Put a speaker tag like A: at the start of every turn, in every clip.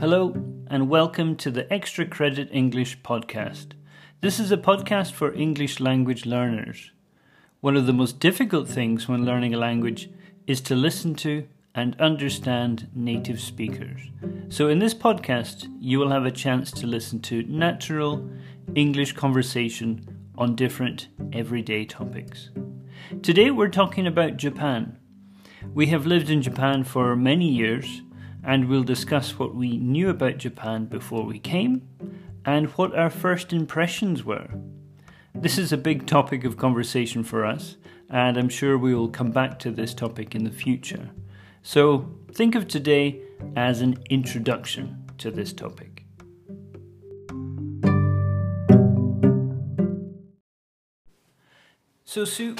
A: Hello, and welcome to the Extra Credit English podcast. This is a podcast for English language learners. One of the most difficult things when learning a language is to listen to and understand native speakers. So, in this podcast, you will have a chance to listen to natural English conversation on different everyday topics. Today, we're talking about Japan. We have lived in Japan for many years and we'll discuss what we knew about Japan before we came and what our first impressions were. This is a big topic of conversation for us, and I'm sure we will come back to this topic in the future. So think of today as an introduction to this topic. So, Sue,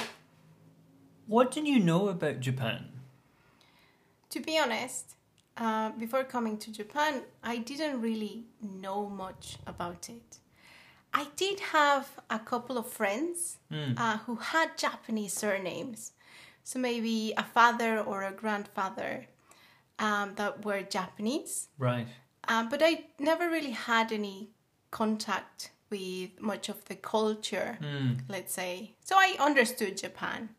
A: what did you know about Japan?
B: To be honest, uh, before coming to Japan, I didn't really know much about it. I did have a couple of friends mm. uh, who had Japanese surnames. So maybe a father or a grandfather um, that were Japanese.
A: Right.
B: Um, but I never really had any contact with much of the culture, mm. let's say. So I understood Japan.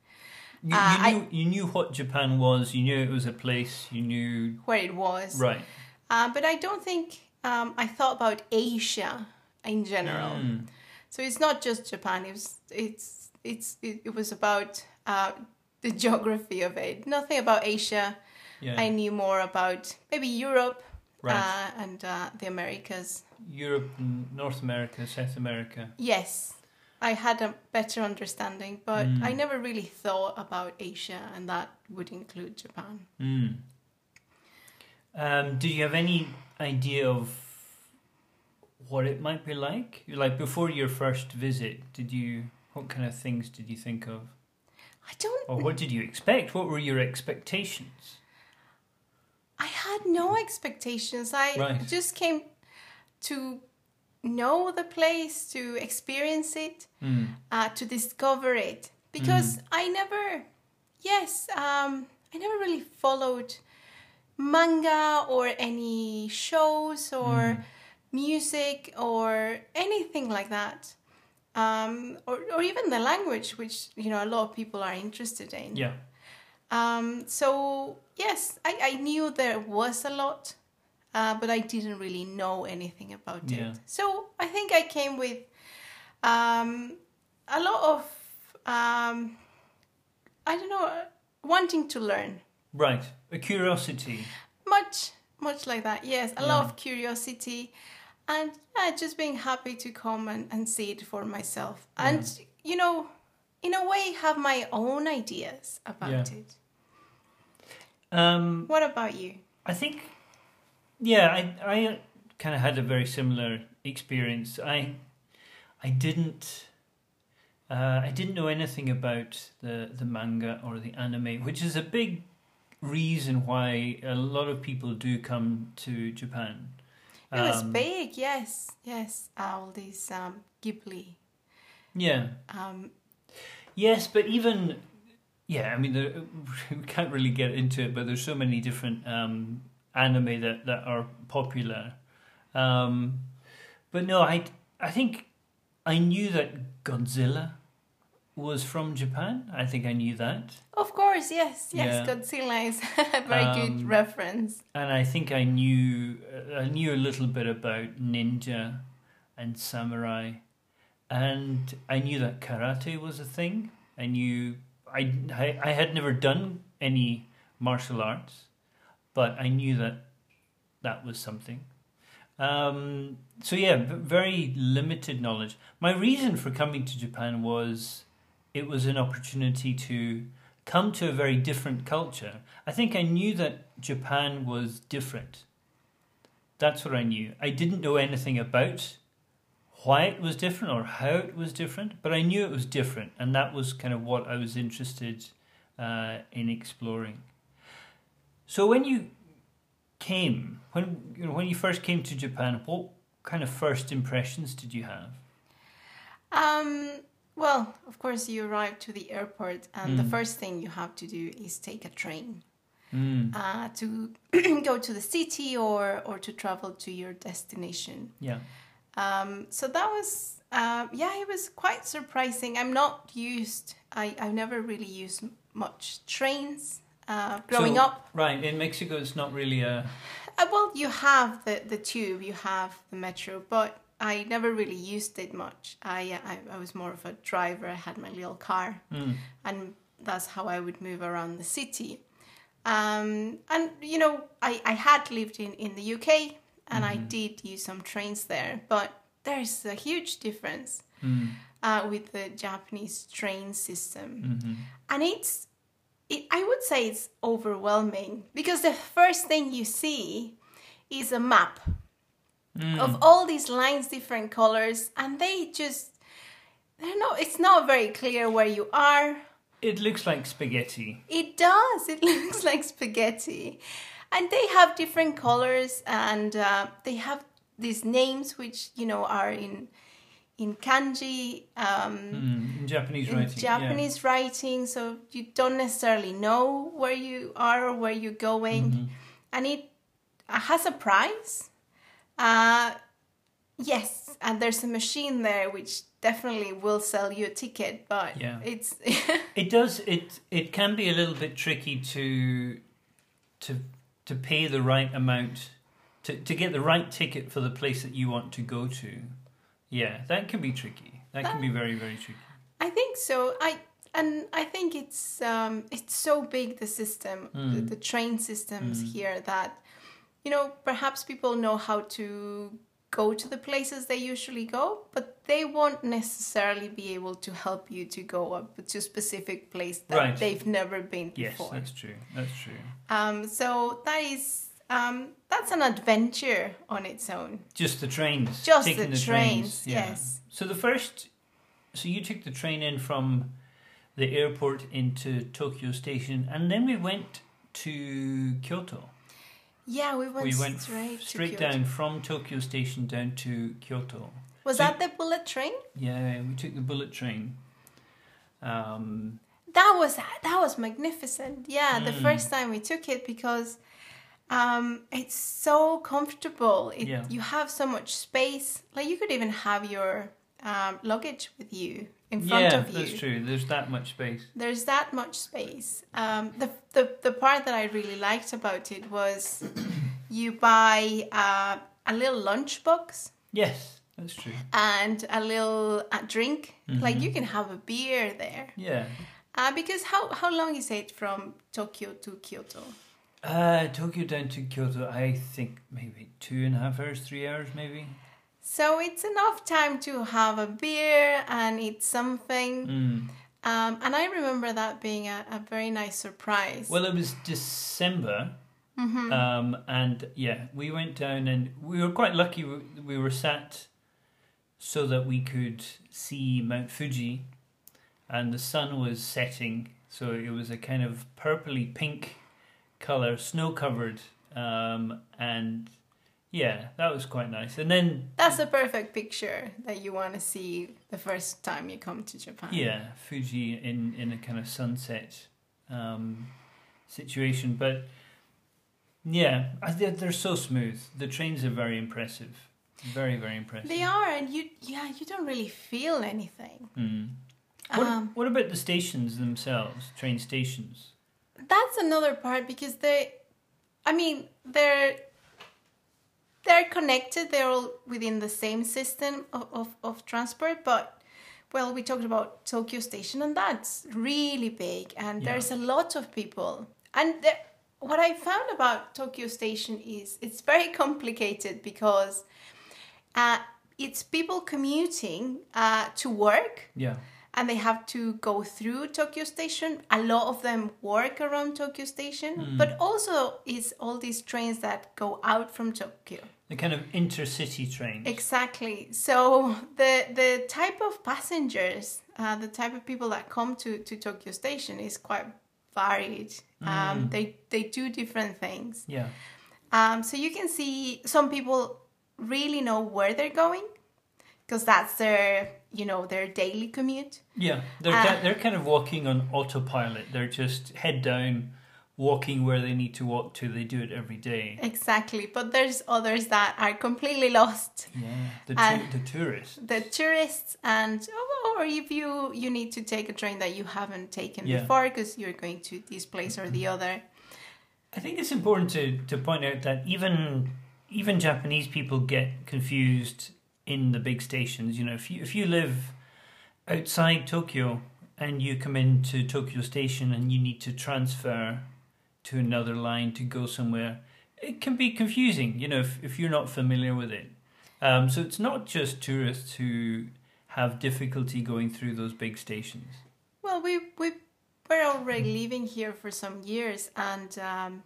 A: You, uh, knew, I, you knew what Japan was. You knew it was a place. You knew
B: where it was.
A: Right.
B: Uh, but I don't think um, I thought about Asia in general. Mm. So it's not just Japan. It was it's it's it, it was about uh, the geography of it. Nothing about Asia. Yeah. I knew more about maybe Europe right. Uh, and uh, the Americas.
A: Europe, North America, South America.
B: Yes. I had a better understanding, but mm. I never really thought about Asia, and that would include Japan.
A: Mm. Um, do you have any idea of what it might be like? Like before your first visit, did you? What kind of things did you think of?
B: I don't.
A: Or what did you expect? What were your expectations?
B: I had no expectations. I right. just came to know the place, to experience it, mm. uh, to discover it. Because mm. I never, yes, um, I never really followed manga or any shows or mm. music or anything like that. Um, or, or even the language, which you know a lot of people are interested in.
A: Yeah.
B: Um, so yes, I, I knew there was a lot uh, but I didn't really know anything about yeah. it. So I think I came with um, a lot of, um, I don't know, wanting to learn.
A: Right, a curiosity.
B: Much, much like that, yes. A yeah. lot of curiosity and yeah, just being happy to come and, and see it for myself. And, yeah. you know, in a way, have my own ideas about it. Um, what about you?
A: I think yeah, I I kind of had a very similar experience. I I didn't uh, I didn't know anything about the the manga or the anime, which is a big reason why a lot of people do come to Japan.
B: It was um, big, yes, yes. All these um, Ghibli.
A: Yeah. Um, yes, but even yeah, I mean, there, we can't really get into it, but there's so many different um, anime that, that are popular. Um, but no, I I think I knew that Godzilla was from Japan. I think I knew that.
B: Of course, yes, yes. Yeah. Godzilla is a very um, good reference.
A: And I think I knew I knew a little bit about ninja and samurai, and I knew that karate was a thing. I knew I I, I had never done any martial arts, but I knew that that was something. Um, so yeah, very limited knowledge. My reason for coming to Japan was it was an opportunity to come to a very different culture. I think I knew that Japan was different. That's what I knew. I didn't know anything about why it was different or how it was different, but I knew it was different, and that was kind of what I was interested uh, in exploring. So when you came, when you know, when you first came to Japan, what kind of first impressions did you have?
B: Um, well, of course, you arrive to the airport, and mm. the first thing you have to do is take a train. mm. uh, to go to the city or or to travel to your destination.
A: Yeah.
B: Um, so that was uh, yeah, it was quite surprising. I'm not used. I I've never really used much trains uh, growing
A: so,
B: up.
A: Right in Mexico, it's not really a.
B: Uh, well, you have the the tube, you have the metro, but I never really used it much. I, I, I was more of a driver. I had my little car,
A: mm.
B: and that's how I would move around the city. Um, and you know, I, I had lived in, in the UK, and mm-hmm. I did use some trains there, but there's a huge difference
A: mm.
B: uh, with the Japanese train system,
A: mm-hmm.
B: and it's it, I would say it's overwhelming because the first thing you see is a map mm. of all these lines, different colors, and they just they're not. It's not very clear where you are.
A: It looks like spaghetti.
B: It does. It looks like spaghetti, and they have different colors, and uh, they have these names which you know are in in kanji um,
A: mm, in Japanese in writing.
B: Japanese
A: yeah.
B: writing, so you don't necessarily know where you are or where you're going,
A: mm-hmm.
B: and it has a price. Uh, yes, and there's a machine there which definitely will sell you a ticket, but
A: yeah.
B: it's
A: it does it it can be a little bit tricky to to to pay the right amount to to get the right ticket for the place that you want to go to. Yeah, that can be tricky. That, that can be very very tricky.
B: I think so. I and I think it's um, it's so big the system,
A: mm.
B: the, the, train systems
A: mm.
B: here that you know, perhaps people know how to go to the places they usually go, but they won't necessarily be able to help you to go up to a specific place that right. they've never been
A: yes,
B: before.
A: Yes, that's true. That's true.
B: Um, so that is um, that's an adventure on its own.
A: Just the trains.
B: Just the,
A: the,
B: trains,
A: trains
B: yeah. yes.
A: So the first, so you took the train in from the airport into Tokyo Station, and then we went to Kyoto.
B: Yeah, we went,
A: we went
B: straight,
A: straight down from Tokyo Station down to Kyoto.
B: Was so that the bullet train?
A: Yeah, we took the bullet train. Um,
B: that was that was magnificent. Yeah, mm. the first time we took it because um, it's so comfortable. It,
A: yeah.
B: You have so much space. Like you could even have your um, luggage with you in front
A: yeah,
B: of you.
A: that's true. There's that much space.
B: There's that much space. Um, the, the the part that I really liked about it was you buy uh, a little lunchbox.
A: Yes, that's true.
B: And a little uh, drink.
A: Mm-hmm.
B: Like you can have a beer there.
A: Yeah.
B: Uh, because how how long is it from Tokyo to Kyoto?
A: Uh, Tokyo down to Kyoto, I think maybe two and a half hours, three hours, maybe.
B: So it's enough time to have a beer and eat something.
A: Mm.
B: Um, and I remember that being a, a, very nice surprise.
A: Well, it was December.
B: Mm-hmm.
A: Um, and yeah, we went down and we were quite lucky. We were sat so that we could see Mount Fuji and the sun was setting. So it was a kind of purpley pink color, snow covered. Um, and yeah, that was quite nice. And then
B: that's a perfect picture that you want to see the first time you come to Japan.
A: Yeah, Fuji in in a kind of sunset um, situation, but yeah, they're, they're so smooth. The trains are very impressive, very very impressive.
B: They are, and you yeah you don't really feel anything.
A: Mm. What, um, what about the stations themselves, train stations?
B: That's another part because they, I mean, they're they're connected. They're all within the same system of, of, of transport, but well, we talked about Tokyo Station, and that's really big, and yeah. there's a lot of people. And the, what I found about Tokyo Station is it's very complicated because uh, it's people commuting uh, to work.
A: Yeah
B: and they have to go through Tokyo Station. A lot of them work around Tokyo Station,
A: mm.
B: but also is all these trains that go out from Tokyo.
A: The kind of intercity trains.
B: Exactly. So the the type of passengers, uh, the type of people that come to, to Tokyo Station is quite varied. Mm. Um, they they do different things.
A: Yeah.
B: Um, so you can see some people really know where they're going because that's their you know their daily commute.
A: Yeah, they're uh, they're kind of walking on autopilot. They're just head down, walking where they need to walk to. They do it every day.
B: Exactly, but there's others that are completely lost.
A: Yeah, the, tu- the tourists.
B: The tourists, and or if you you need to take a train that you haven't taken yeah. before because you're going to this place or the other.
A: I think it's important to to point out that even even Japanese people get confused in the big stations. You know, if you if you live outside Tokyo and you come into Tokyo Station and you need to transfer to another line to go somewhere, it can be confusing, you know, if, if you're not familiar with it. Um, so it's not just tourists who have difficulty going through those big stations.
B: Well, we we were already living here for some years, and um,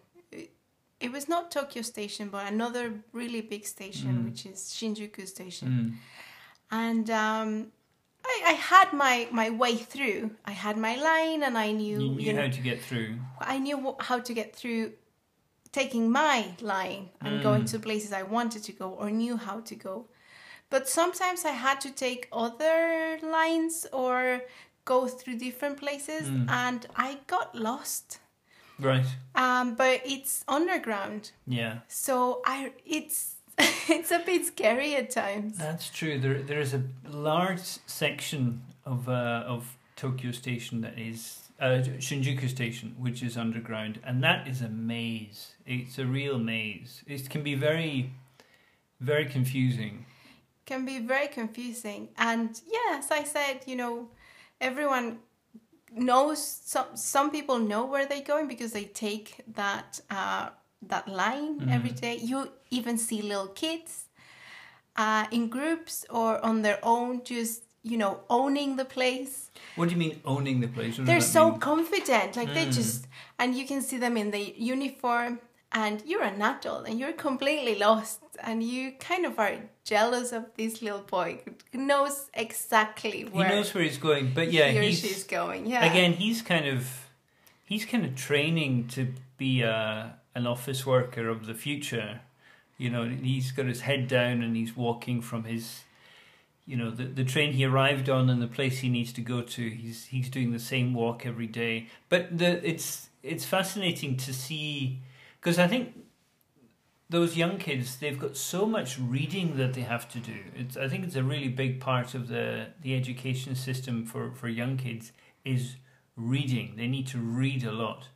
B: it, was not Tokyo Station, but another really big station, mm. which is Shinjuku Station, mm. and um, I, I, had my, my way through. I had my line, and I knew
A: you knew you know, how to get through.
B: I knew how to get through, taking my line and mm. going to places I wanted to go or knew how to go. But sometimes I had to take other lines or go through different places, mm. and I got lost.
A: Right.
B: Um, but it's underground.
A: Yeah.
B: So I it's it's a bit scary at times.
A: That's true. There, there is a large section of uh, of Tokyo Station that is uh, Shinjuku Station, which is underground, and that is a maze. It's a real maze. It can be very, very confusing.
B: Can be very confusing, and yes, I said, you know, everyone knows. Some some people know where they're going because they take that. Uh, that line mm. every day. You even see little kids uh, in groups or on their own, just you know, owning the place.
A: What do you mean owning the place?
B: They're so mean? confident, like mm. they just, and you can see them in the uniform. And you're an adult and you're completely lost, and you kind of are jealous of this little boy who knows exactly where
A: he knows where he's going. But yeah,
B: he he's she's going. Yeah,
A: again, he's kind of he's kind of training to be a an office worker of the future. You know, he's got his head down and he's walking from his, you know, the, the train he arrived on and the place he needs to go to. He's he's doing the same walk every day. But the it's it's fascinating to see because I think those young kids they've got so much reading that they have to do. It's I think it's a really big part of the the education system for for young kids is reading. They need to read a lot.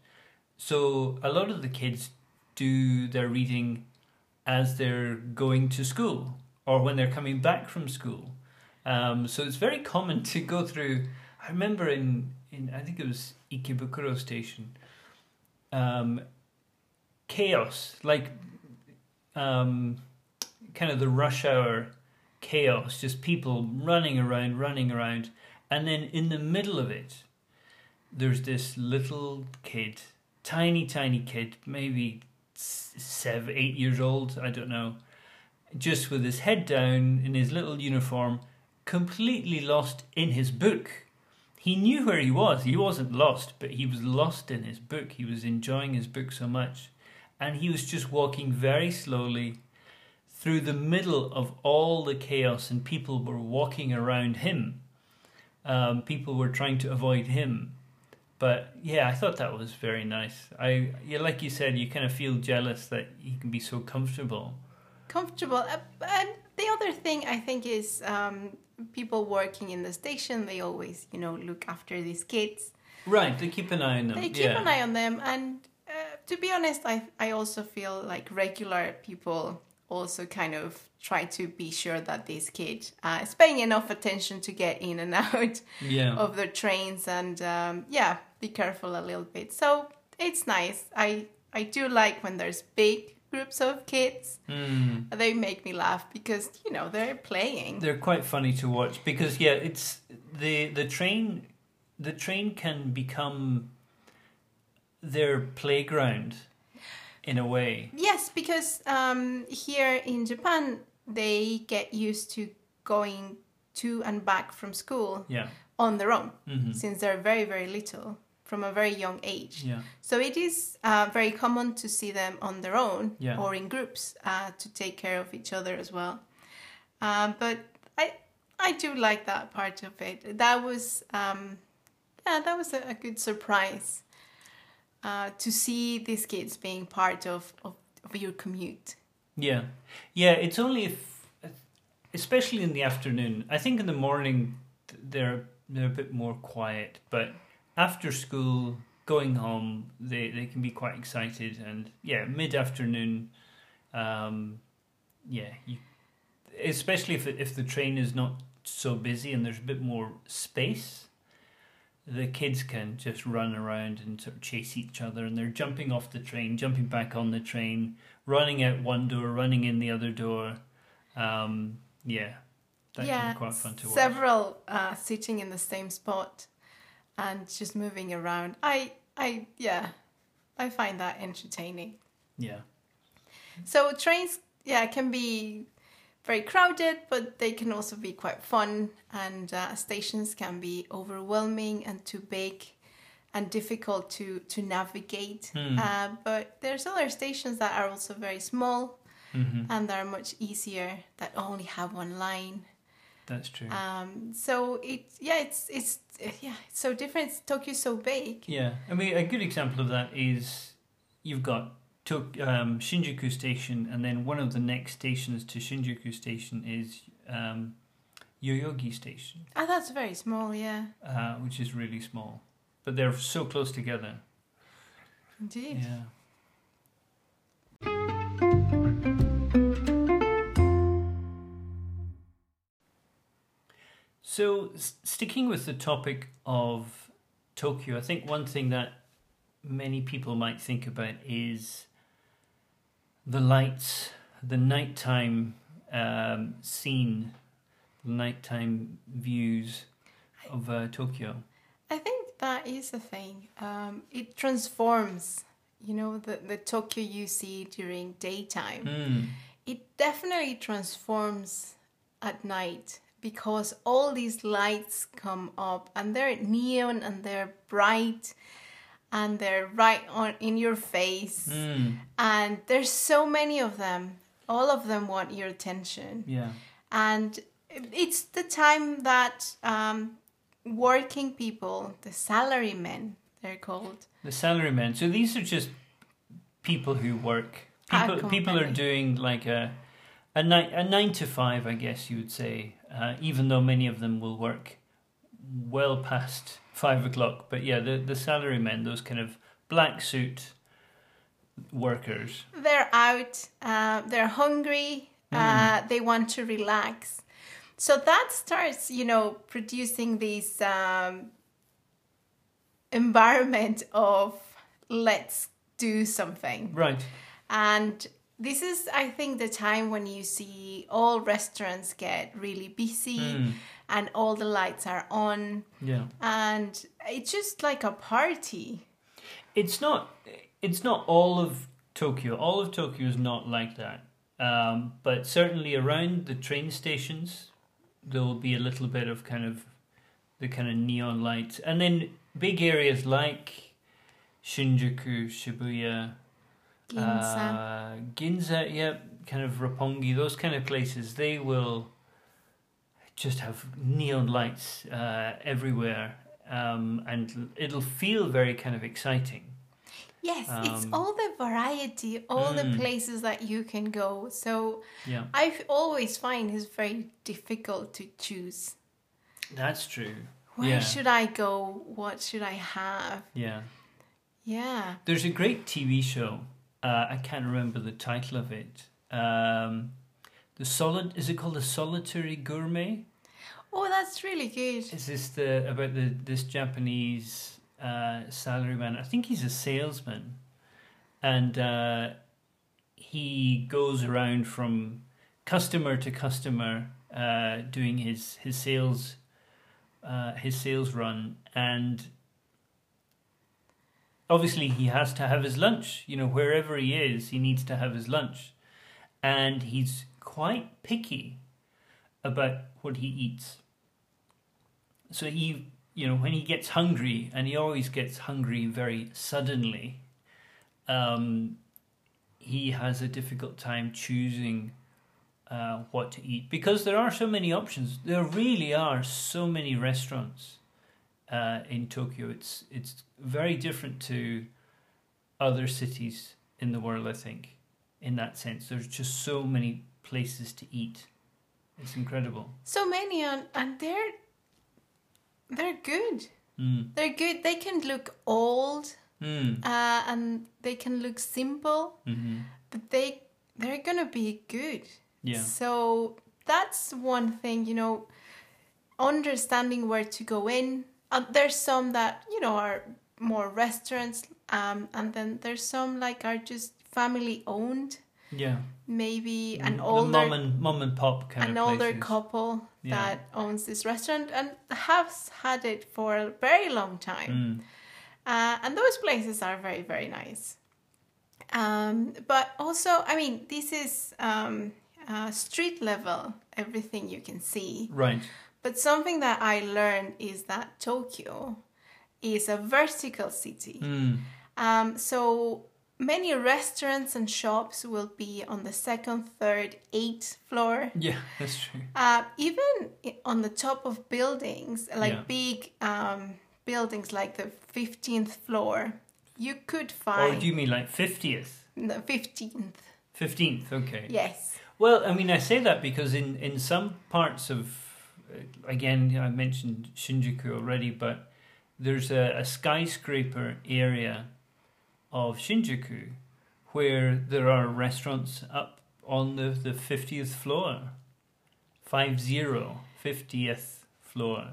A: So a lot of the kids do their reading as they're going to school or when they're coming back from school. Um, so it's very common to go through. I remember in, in I think it was Ikebukuro Station, um, chaos, like um, kind of the rush hour chaos, just people running around, running around. And then in the middle of it, there's this little kid tiny, tiny kid, maybe seven, eight years old, I don't know, just with his head down in his little uniform, completely lost in his book. He knew where he was. He wasn't lost, but he was lost in his book. He was enjoying his book so much. And he was just walking very slowly through the middle of all the chaos, and people were walking around him. Um, people were trying to avoid him but yeah, I thought that was very nice. I yeah, like you said, you kind of feel jealous that he can be so comfortable.
B: Comfortable, uh, and the other thing I think is um, people working in the station. They always, you know, look after these kids.
A: Right, they keep an eye on them.
B: They keep yeah. an eye on them, and to be honest, I I also feel like regular people also kind of try to be sure that this kid uh, is paying enough attention to get in and out
A: yeah.
B: of the trains and um, yeah be careful a little bit so it's nice i i do like when there's big groups of kids
A: mm.
B: they make me laugh because you know they're playing
A: they're quite funny to watch because yeah it's the the train the train can become their playground in a way.
B: Yes, because um, here in Japan, they get used to going to and back from school
A: yeah.
B: on their own
A: mm-hmm.
B: since they're very, very little from a very young age.
A: Yeah.
B: So it is uh, very common to see them on their own
A: yeah.
B: or in groups uh, to take care of each other as well. Um, but I I do like that part of it. That was um, yeah, that was a, a good surprise uh, to see these kids being part of, of, of your commute.
A: Yeah, yeah. It's only if, especially in the afternoon. I think in the morning they're they're a bit more quiet, but after school, going home, they they can be quite excited, and yeah, mid afternoon, um, yeah, you, especially if if the train is not so busy and there's a bit more space the kids can just run around and sort of chase each other and they're jumping off the train, jumping back on the train, running out one door, running in the other door. Um, yeah,
B: that yeah, can be quite fun to watch. Several uh, sitting in the same spot and just moving around. I, I, yeah, I find that entertaining.
A: Yeah.
B: So trains, yeah, can be very crowded, but they can also be quite fun. And uh, stations can be overwhelming and too big and difficult to to navigate. Mm. Uh, but there's other stations that are also very small mm-hmm. and that are much easier that only have one line.
A: That's true.
B: Um, so it yeah it's it's yeah it's so different. Tokyo's so big.
A: Yeah, I mean a good example of that is you've got took um, Shinjuku Station, and then one of the next stations to Shinjuku Station is um, Yoyogi Station.
B: Ah, that's very small, yeah.
A: Uh, which is really small, but they're so close together.
B: Indeed.
A: Yeah. So, sticking with the topic of Tokyo, I think one thing that many people might think about is the lights, the nighttime um, scene, the nighttime views of uh, Tokyo.
B: I think that is the thing. Um, it transforms, you know, the, the Tokyo you see during daytime. Mm. It definitely transforms at night because all these lights come up and they're neon and they're bright and they're right on in your face. Mm. and there's so many of them. All of them want your attention.
A: Yeah.
B: And it's the time that um, working people the salarymen they're called.
A: The salarymen. So these are just people who work. People people are doing like a a nine, a nine to five i guess you would say uh, even though many of them will work well past five o'clock. But yeah, the the salary men, those kind of black suit workers.
B: They're out. Uh, they're hungry. Mm. Uh, they want to relax. So that starts, you know, producing this um, environment of let's do something.
A: Right.
B: And this is, I think, the time when you see all restaurants get really busy. Mm and all the lights are on.
A: Yeah.
B: And it's just like a party.
A: It's not it's not all of Tokyo. All of Tokyo is not like that. Um, but certainly around the train stations there will be a little bit of kind of the kind of neon lights. And then big areas like Shinjuku, Shibuya,
B: Ginza.
A: Uh, Ginza, yeah, kind of Roppongi, those kind of places, they will just have neon lights uh, everywhere, um, and it'll feel very kind of exciting.
B: Yes, um, it's all the variety, all mm, the places that you can go. So yeah. I always find it's very difficult to choose.
A: That's true.
B: Where yeah. should I go? What should I have?
A: Yeah.
B: Yeah.
A: There's a great TV show. Uh, I can't remember the title of it. Um, the solid is it called the Solitary Gourmet?
B: Oh, that's really good.
A: Is this the about the this Japanese uh, salaryman? I think he's a salesman, and uh, he goes around from customer to customer uh, doing his his sales uh, his sales run, and obviously he has to have his lunch. You know, wherever he is, he needs to have his lunch, and he's quite picky about what he eats. So he, you know, when he gets hungry, and he always gets hungry very suddenly, um, he has a difficult time choosing uh, what to eat because there are so many options. There really are so many restaurants uh, in Tokyo. It's it's very different to other cities in the world. I think, in that sense, there's just so many places to eat. It's incredible.
B: So many, and, and they're they're good.
A: Mm.
B: They're good. They can look old,
A: mm.
B: uh, and they can look simple,
A: mm-hmm.
B: but they they're gonna be good.
A: Yeah.
B: So that's one thing, you know, understanding where to go in. Uh, there's some that you know are more restaurants, um, and then there's some like are just family owned.
A: Yeah.
B: Maybe an
A: the
B: older
A: mom and mom and pop kind
B: an
A: of
B: older
A: places.
B: couple
A: Yeah.
B: that owns this restaurant and has had it for a very long time.
A: Mm.
B: Uh, and those places are very, very nice. Um, but also, I mean, this is um, uh, street level, everything you can see.
A: Right.
B: But something that I learned is that Tokyo is a vertical city.
A: Mm.
B: Um, so many restaurants and shops will be on the second, third, eighth floor.
A: Yeah, that's true.
B: Uh, even on the top of buildings, like
A: Yeah.
B: big um, buildings like the 15th floor, you could
A: Or
B: find
A: do you mean like fiftieth,
B: the 15th.
A: fifteenth? Okay.
B: Yes.
A: Well, I mean, I say that because in, in some parts of, uh, again, I mentioned Shinjuku already, but there's a, a skyscraper area of Shinjuku where there are restaurants up on the, the 50th floor. 50, 50th floor.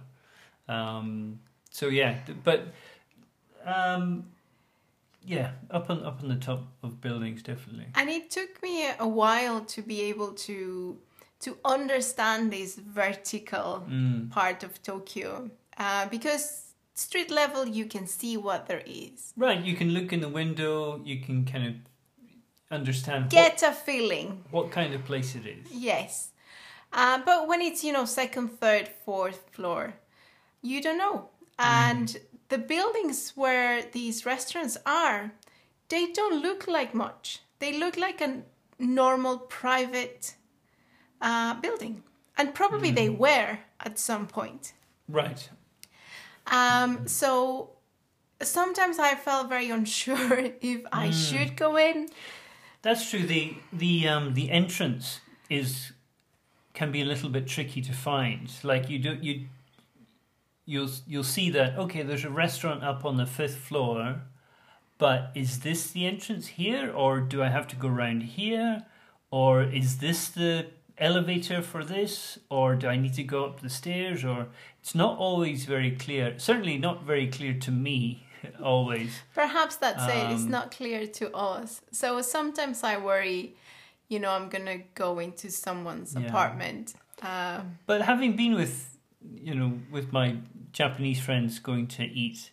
A: Um, so, yeah, but. Um, yeah, up on up on the top of buildings, definitely.
B: And it took me a while to be able to to understand this vertical
A: Mm.
B: part of Tokyo uh, because street level you can see what there is.
A: Right, you can look in the window, you can kind of understand
B: Get a feeling.
A: what, what kind of place it is.
B: Yes. Uh, but when it's, you know, second, third, fourth floor, you don't know. And the buildings where these restaurants are, they don't look like much. They look like a normal private uh, building. And probably they were at some point.
A: Right.
B: Um, so sometimes I felt very unsure if I should go in.
A: That's true. The the um the entrance is can be a little bit tricky to find. Like you do you you'll you'll see that okay, there's a restaurant up on the fifth floor, but is this the entrance here, or do I have to go around here, or is this the elevator for this, or do I need to go up the stairs, or it's not always very clear. Certainly not very clear to me always.
B: Perhaps that's it. It's
A: Um,
B: not clear to us. So sometimes I worry, you know, I'm gonna go into someone's
A: Yeah.
B: apartment. Um,
A: But having been with, you know, with my Japanese friends going to eat,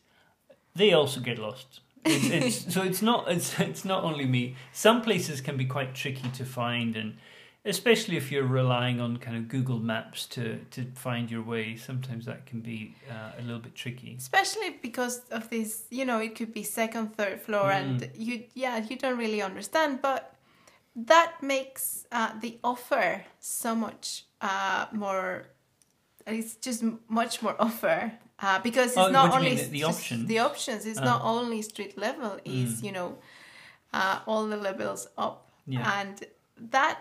A: they also get lost. It's, it's, so it's not it's it's not only me. Some places can be quite tricky to find, and especially if you're relying on kind of Google Maps to to find your way, sometimes that can be uh, a little bit tricky.
B: especially because of this, you know, it could be second, third floor, and
A: Mm.
B: you, yeah, you don't really understand. But that makes uh, the offer so much uh, more. It's just much more offer uh, because it's
A: Oh,
B: not
A: what do you
B: only
A: mean, the options?
B: the options. It's
A: Ah.
B: not only street level. Is
A: Mm.
B: you know uh, all the levels up,
A: Yeah.
B: and that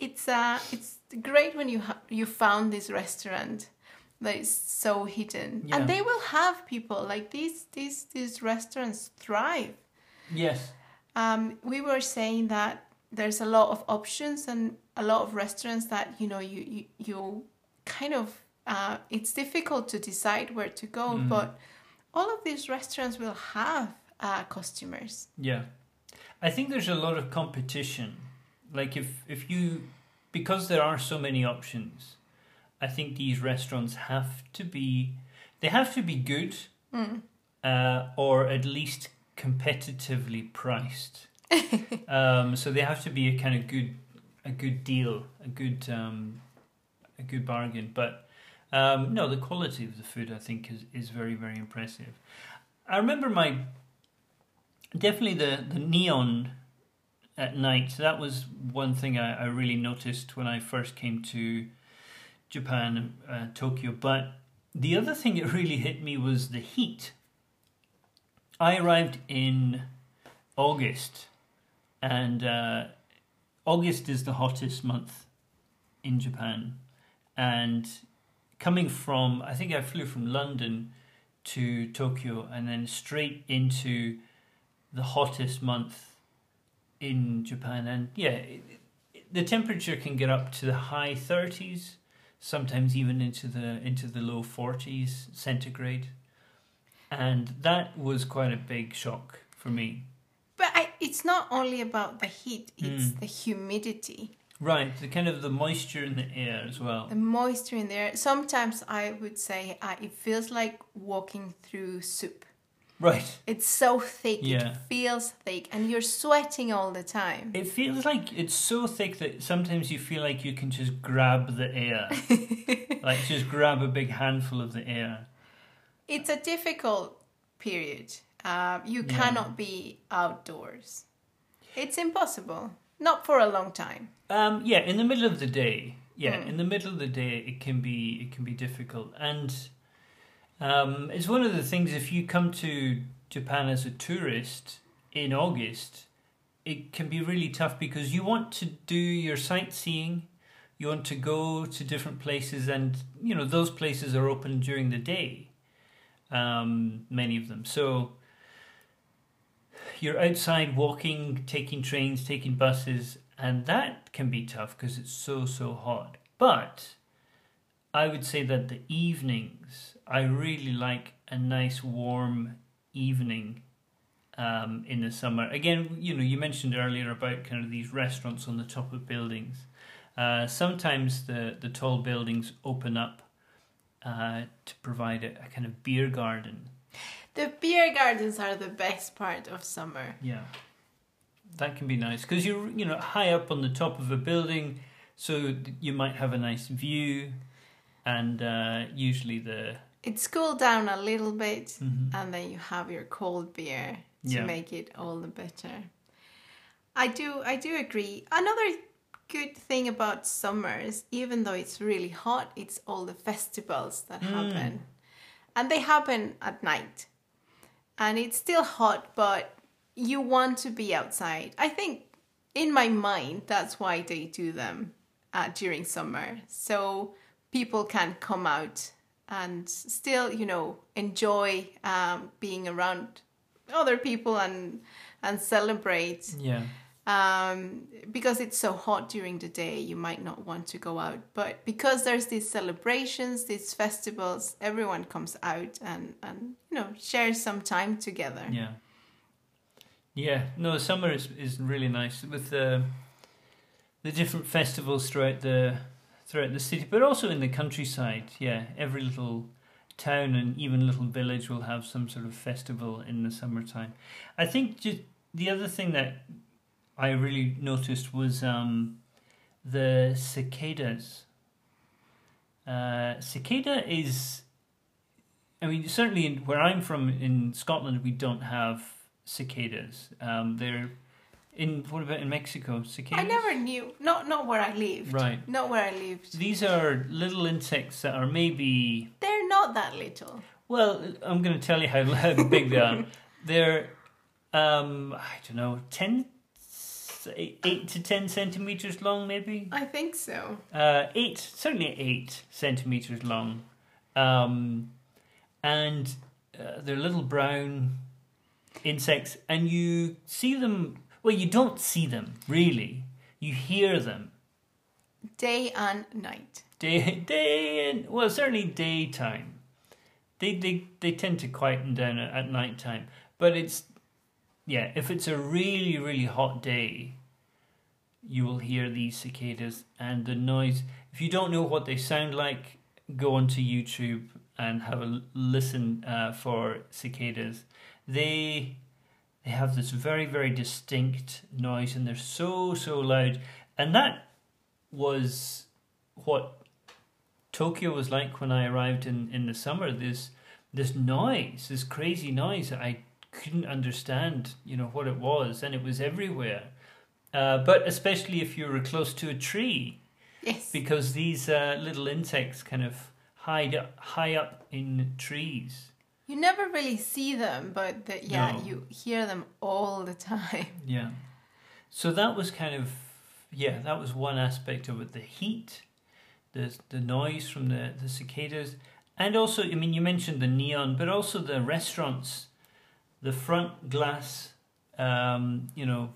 B: it's uh it's great when you ha- you found this restaurant that is so hidden,
A: Yeah.
B: and they will have people like these these these restaurants thrive.
A: Yes.
B: Um, we were saying that there's a lot of options and a lot of restaurants that you know you you, you kind of uh, it's difficult to decide where to go,
A: Mm.
B: but all of these restaurants will have uh, customers.
A: Yeah. I think there's a lot of competition. Like if if you because there are so many options, I think these restaurants have to be they have to be good
B: Mm.
A: uh, or at least competitively priced. um, so they have to be a kind of good a good deal, a good um, a good bargain. But um, no, the quality of the food I think is, is very very impressive. I remember my definitely the the neon at night. That was one thing I, I really noticed when I first came to Japan, uh, Tokyo. But the other thing that really hit me was the heat. I arrived in August, and uh, August is the hottest month in Japan, and coming from I think I flew from London to Tokyo and then straight into the hottest month in Japan, and yeah, it, it, the temperature can get up to the high thirties, sometimes even into the into the low forties centigrade, and that was quite a big shock for me.
B: But I, it's not only about the heat; it's mm. the humidity.
A: Right, the kind of the moisture in the air as well.
B: The moisture in the air. Sometimes I would say uh, it feels like walking through soup.
A: Right.
B: It's so thick. Yeah. It feels thick, and you're sweating all the time.
A: It feels like it's so thick that sometimes you feel like you can just grab the air, like just grab a big handful of the air.
B: It's a difficult period. Uh, you yeah. cannot be outdoors. It's impossible. Not for a long time.
A: Um, yeah, in the middle of the day. Yeah, mm. in the middle of the day, it can be it can be difficult, and um, it's one of the things. If you come to Japan as a tourist in August, it can be really tough because you want to do your sightseeing, you want to go to different places, and you know those places are open during the day. Um, many of them, so you're outside walking, taking trains, taking buses, and that can be tough because it's so, so hot. But I would say that the evenings, I really like a nice warm evening um, in the summer. Again, you know, you mentioned earlier about kind of these restaurants on the top of buildings. Uh, sometimes the, the tall buildings open up uh, to provide a, a kind of beer garden
B: the beer gardens are the best part of summer.
A: Yeah, that can be nice because you're you know high up on the top of a building, so you might have a nice view, and uh, usually the
B: it's cooled down a little bit, mm-hmm. and then you have your cold beer to yeah. make it all the better. I do I do agree. Another good thing about summers, even though it's really hot, it's all the festivals that mm. happen. And they happen at night and it's still hot, but you want to be outside. I think in my mind, that's why they do them uh, during summer. So people can come out and still, you know, enjoy um, being around other people and and celebrate.
A: Yeah.
B: Um, because it's so hot during the day, you might not want to go out. But because there's these celebrations, these festivals, everyone comes out and, and you know shares some time together.
A: Yeah. Yeah. No, summer is, is really nice with the the different festivals throughout the throughout the city, but also in the countryside. Yeah, every little town and even little village will have some sort of festival in the summertime. I think just the other thing that I really noticed was um, the cicadas. Uh, cicada is, I mean, certainly in, where I'm from in Scotland, we don't have cicadas. Um, they're in what about in Mexico? Cicadas.
B: I never knew. Not not where I lived.
A: Right.
B: Not where I lived.
A: These are little insects that are maybe.
B: They're not that little.
A: Well, I'm going to tell you how, how big they are. They're, um, I don't know, ten eight, to ten centimeters long, maybe.
B: I think so.
A: Uh, eight, certainly eight centimeters long, um, and uh, they're little brown insects, and you see them. Well, you don't see them really. You hear them.
B: Day and night.
A: Day, day, and well, certainly daytime. They they they tend to quieten down at, at night time, but it's yeah, if it's a really, really hot day, you will hear these cicadas and the noise. If you don't know what they sound like, go onto YouTube and have a listen uh, for cicadas. They they have this very, very distinct noise and they're so, so loud. And that was what Tokyo was like when I arrived in, in the summer. This this noise, this crazy noise that I couldn't understand, you know, what it was, and it was everywhere. Uh, but especially if you were close to a tree.
B: Yes.
A: Because these uh, little insects kind of hide up, high up in trees.
B: You never really see them, but the, yeah, no. you hear them all the time.
A: Yeah. So that was kind of yeah, that was one aspect of it. The heat, the the noise from the, the cicadas, and also I mean you mentioned the neon, but also the restaurants, the front glass, um, you know,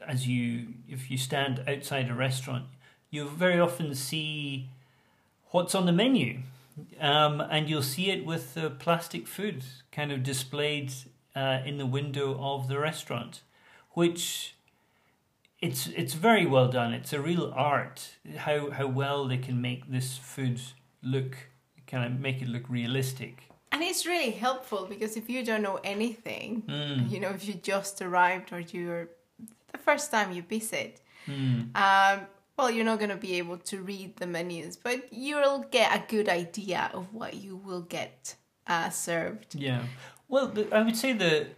A: as you if you stand outside a restaurant, you very often see what's on the menu, um, and you'll see it with the plastic food kind of displayed uh, in the window of the restaurant, which it's it's very well done. It's a real art how how well they can make this food look kind of make it look realistic.
B: And it's really helpful because if you don't know anything, mm. you know, if you just arrived or you're the first time you visit, mm. um, well, you're not going to be able to read the menus, but you'll get a good idea of what you will get uh, served.
A: Yeah. Well, I would say the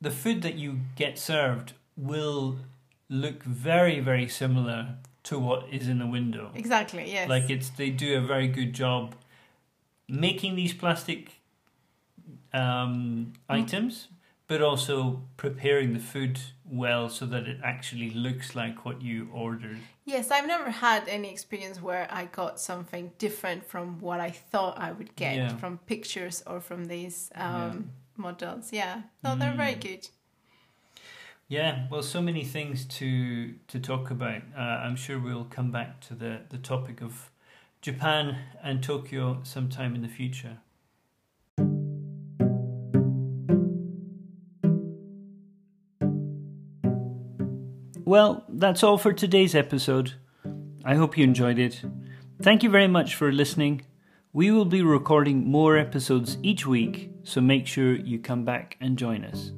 A: the food that you get served will look very, very similar to what is in the window.
B: Exactly. Yes.
A: Like it's they do a very good job making these plastic um, items, but also preparing the food well so that it actually looks like what you ordered.
B: Yes, I've never had any experience where I got something different from what I thought I would get yeah. from pictures or from these um, yeah. models. Yeah, no, mm. they're very good.
A: Yeah, well, so many things to to talk about. Uh, I'm sure we'll come back to the the topic of Japan and Tokyo sometime in the future. Well, that's all for today's episode. I hope you enjoyed it. Thank you very much for listening. We will be recording more episodes each week, so make sure you come back and join us.